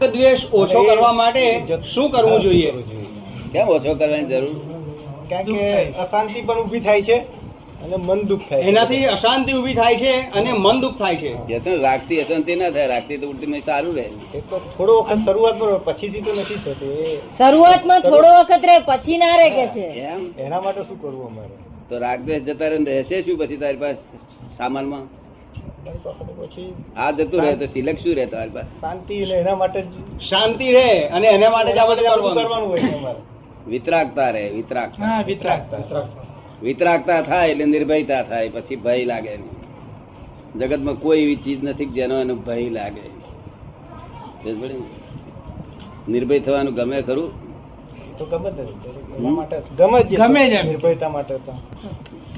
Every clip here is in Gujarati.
દ્વેષ ઓછો કરવા માટે શું કરવું જોઈએ? કેમ ઓછો કરવાની જરૂર? કારણ કે અશાંતિ પણ ઊભી થાય છે અને મન દુઃખ થાય એનાથી અશાંતિ ઊભી થાય છે અને મન દુઃખ થાય છે. વ્યસન રાખતી અશાંતિ ના થાય રાખતી તો ઉલટી સારું રહે. થોડો વખત શરૂઆત પછીથી તો નથી થતું. શરૂઆતમાં થોડો વખત રહે પછી ના રહે કે છે? એમ એના માટે શું કરવું અમારે? તો રાગદ્વેષ જતા રહે રહેશે શું પછી તારી પાસે સામાનમાં? આ જતું રહે તો સિલક શું રહે પાસે? શાંતિ એટલે એના માટે શાંતિ રહે અને એના માટે જ આ બધું આ બધું કરવાનું. કરવાનું હોય છે વિતરાગતા રહે વિતરાગતા. હા વિતરાગતા. વિતરાગતા. થાય એટલે નિર્ભયતા થાય પછી ભય લાગે. નહીં જગતમાં કોઈ એવી ચીજ નથી જેનો એનો ભય લાગે? નિર્ભય થવાનું ગમે ખરું? તો ગમે જ ગમે જ નિર્ભયતા માટે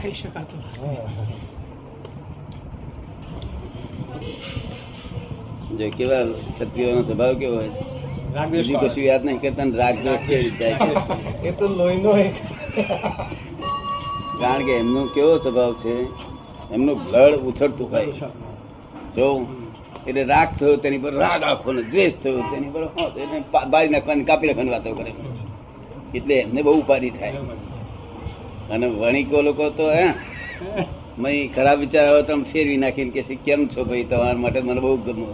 થઈ શકાતું. હા. જો કેવા ક્ષત્રિયોનો સ્વભાવ કેવો હોય? બીજું કશું યાદ નહીં કરતા રાગ કેવી જાય એ તો લોહીનો કારણ કે એમનો કેવો સ્વભાવ છે? એમનું બ્લડ ઉછળતું હોય. જો એટલે રાગ થયો તેની પર રાગ આખો ને દ્વેષ થયો તેની પર એને બાળી નાખવાની કાપી નાખવાની વાતો કરે. એટલે એમને બહુ ઉપાધિ થાય. અને વણિકો લોકો તો હે મય ખરાબ વિચાર આવે તો ફેરવી નાખીને કે કેમ છો ભાઈ? તમારા માટે મને બહુ ગમે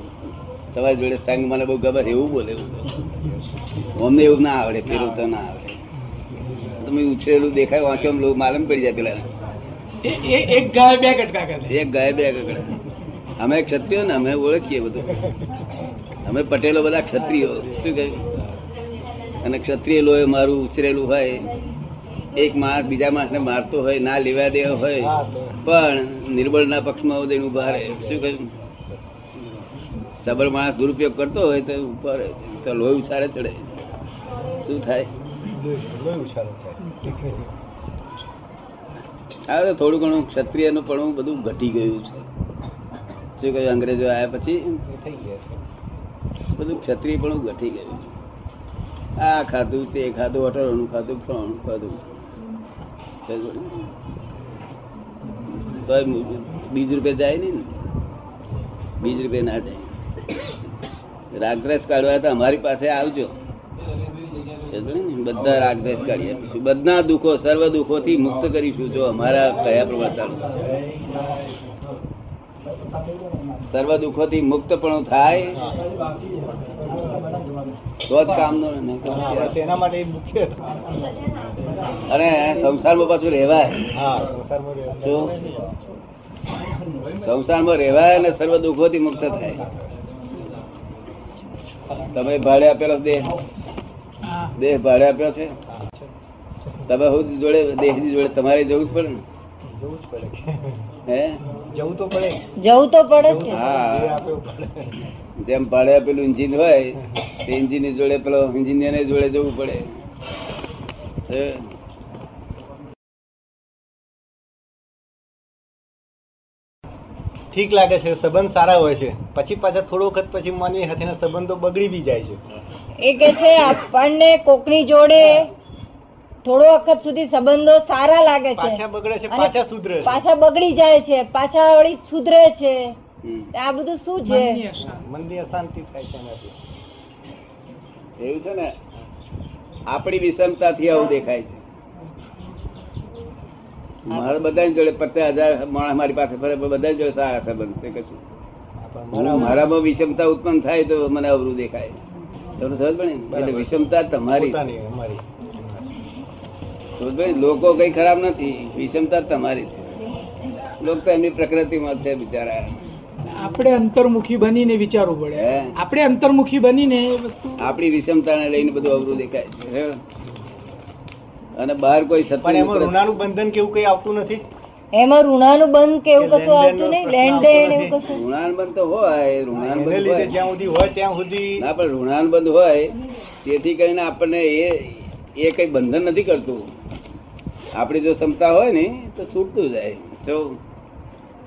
તમારી જોડે સંગ મને બહુ ગમે એવું બોલે અમને એવું ના આવડે પેલું તો ના આવડે. તમે ઉછરેલું દેખાય વાંચો લોકો માલમ પડી જાય પેલા એક ગાય બે કટકા કરે. એક ગાય બે ગગડે અમે ક્ષત્રિયો ને અમે ઓળખીએ બધું. અમે પટેલો બધા ક્ષત્રિયો. શું કહ્યું અને ક્ષત્રિય લોહી મારું ઉછરેલું હોય એક માણસ બીજા માણસને મારતો હોય ના લેવા દેવો હોય. પણ નિર્બળના પક્ષમાં ઉદયને ઊભા રહે શું કહ્યું સબળ માણસ દુરુપયોગ કરતો હોય તો ઉપર તો લોહી ઉછાળે ચડે. શું થાય? હવે થોડું ઘણું ક્ષત્રિયનું પણ બધું ઘટી ગયું છે. શું કહ્યું અંગ્રેજો આવ્યા પછી? બધું ક્ષત્રિય પણ ઘટી ગયું છે. આ ખાધું, તે ખાધું અટરોનું ખાધું ફલાણું ખાધું. તો બીજ રૂપે જાય નહીં ને. બીજ રૂપે ના જાય. રાગદ્રેસ કાઢવા તો અમારી પાસે આવજો. બધા રાગદ્રેસ કાઢી આપીશું બધા દુઃખો સર્વ દુઃખો થી મુક્ત કરીશું જો અમારા કયા ચાલુ. સર્વ દુઃખો થી મુક્ત પણ થાય. તો જ કામનો નહીં તો એના માટે મુખ્ય. અને સંસારમાં પાછું રહેવાય. સંસારમાં રહેવાય. અને સર્વ દુઃખો થી મુક્ત થાય. તમે ભાડે આપેલો દેહ? દેહ ભાડે આપ્યો છે? તમે હું જોડે દેહની જોડે તમારે જવું જ પડે ને? જવું જ પડે. હે? જવું તો પડે. જવું તો પડે હા. જેમ ભાડે આપેલું એન્જિન હોય તે એન્જિન જોડે પેલો એન્જિનિયર જોડે જવું પડે. ઠીક લાગે છે સંબંધ સારા હોય છે. પછી પાછા થોડો વખત પછી માની સાથેના સંબંધો બગડી બી જાય છે. એ કે છે આપણને કોકની જોડે થોડો વખત સુધી સંબંધો સારા લાગે છે. પાછા બગડે છે પાછા સુધરે પાછા બગડી જાય છે પાછા વળી સુધરે છે. આ બધું શું છે? મનની અશાંતિ થાય છે એનાથી. એવું છે ને? આપણી વિષમતાથી આવું દેખાય છે. મારા બધા જોડે પચાસ હજાર માણસ મારી પાસે ફરે પણ બધા જોડે સારા સંબંધ છે કશું. મારામાં વિષમતા ઉત્પન્ન થાય તો મને અવરું દેખાય. તમને સમજ પડે? એટલે વિષમતા તમારી? લોકો કઈ ખરાબ નથી. વિષમતા તમારી છે. લોકો તો એમની પ્રકૃતિમાં છે બિચારા. આપણે અંતર્મુખી બનીને વિચારવું પડે? આપણે અંતર્મુખી બનીને આપણી વિષમતાને લઈને બધું અવરું દેખાય છે? અને બહાર કોઈ પણ એમાં ઋણાનું બંધન કેવું કઈ આવતું નથી? એમાં ઋણાનું બંધ કેવું કશું આવતું નહીં? લેન દેન એવું કશું? ઋણાનુબંધ તો હોય ઋણાન બંધ હોય. જ્યાં સુધી હોય ત્યાં સુધી ના પણ ઋણાનુબંધ હોય તેથી કરીને આપણને એ એ કઈ બંધન નથી કરતું. આપણી જો ક્ષમતા હોય ને તો છૂટતું જાય. જો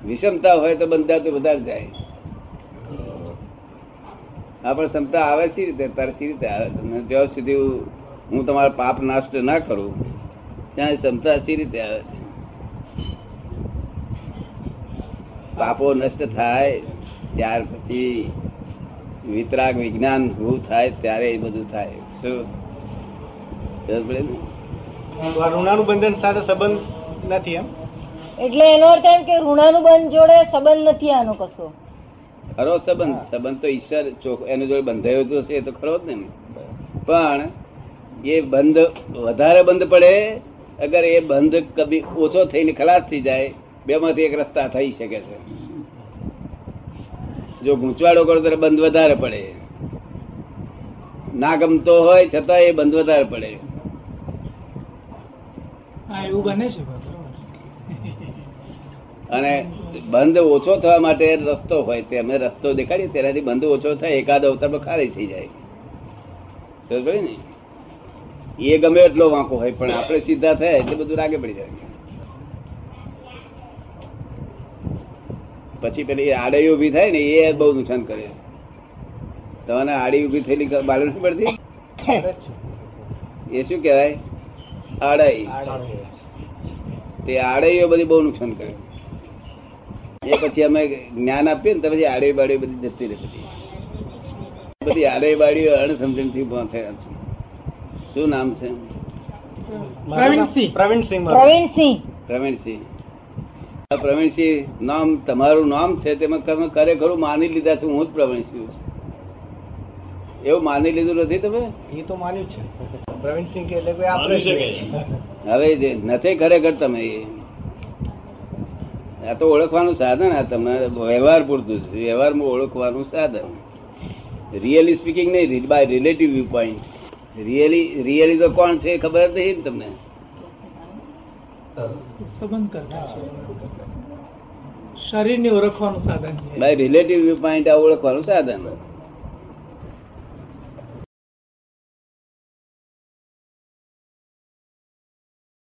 વિષમતા હોય તો બંધાતું વધારે જાય. આપણે ક્ષમતા આવે સી રીતે? તારે સી રીતે આવે? તમને જ્યાં સુધી હું- હું તમારા પાપ નાશ ના કરું. ત્યાં ક્ષમતા સી રીતે આવે છે. પાપો નષ્ટ થાય ત્યાર પછી વિતરાગ વિજ્ઞાન ઉભું થાય ત્યારે એ બધું થાય. ઋણાનું બંધન સાથે સંબંધ નથી એમ? એટલે એનો અર્થ એમ કે ઋણાનુબંધ જોડે સંબંધ નથી આનો કશો. ખરો સંબંધ. સંબંધ તો ઈશ્વર એનો એની જોડે બંધાયો તો છે એ તો ખરો જ ને. પણ એ બંધ વધારે બંધ પડે અગર એ બંધ કદી ઓછો થઈને ખલાસ થઈ જાય બે માંથી એક રસ્તા થઈ શકે છે. જો ગૂંચવાડો કરો ત્યારે બંધ વધારે પડે. ના ગમતો હોય છતાં એ બંધ વધારે પડે. એવું બને છે અને બંધ ઓછો થવા માટે રસ્તો હોય તે અમે રસ્તો દેખાડીએ તેનાથી બંધ ઓછો થાય એકાદ અવતાર ખાલી થઈ જાય. ને? એ ગમે એટલો વાંકો હોય, પણ આપણે સીધા થાય એટલે બધું રાગે પડી જાય. પછી પેલી આડઈ ઊભી થાય ને, એ બહુ નુકસાન કરે. તમને આડી ઊભી થયેલી નથી પડતી? એ શું કહેવાય? આડાઈ. તે આડાઈઓ બધી બહુ નુકસાન કરે. એ પછી અમે જ્ઞાન આપીએ ને, તો પછી આડે બાડી બધી જતી રહે પછી બધી આડે બાડીઓ અણસમજણથી ઊભા થયા છે. શું નામ છે? પ્રવીણસિંહ. પ્રવીણસિંહ પ્રવીણસિંહ પ્રવીણસિંહ પ્રવીણસિંહ નામ તમારું નામ છે તેમાં તમે ખરેખરું માની લીધા છે હું જ પ્રવીણસિંહ છું. એવું માની લીધું નથી તમે? એ તો માન્યું છે. પ્રવીણસિંહ એટલે કોઈ આપણે હવે જે નથી ખરેખર તમે એ. આ તો ઓળખવાનું સાધન આ તમે વ્યવહાર પૂરતું છે. વ્યવહારમાં ઓળખવાનું સાધન. રિયલી સ્પીકિંગ નહીં by relative view point really really તો કોણ છે એ ખબર નથી ને તમને? શરીર શરીરને ઓળખવાનું સાધન બાય રિલેટિવ વ્યૂ પોઈન્ટ આ ઓળખવાનું સાધન.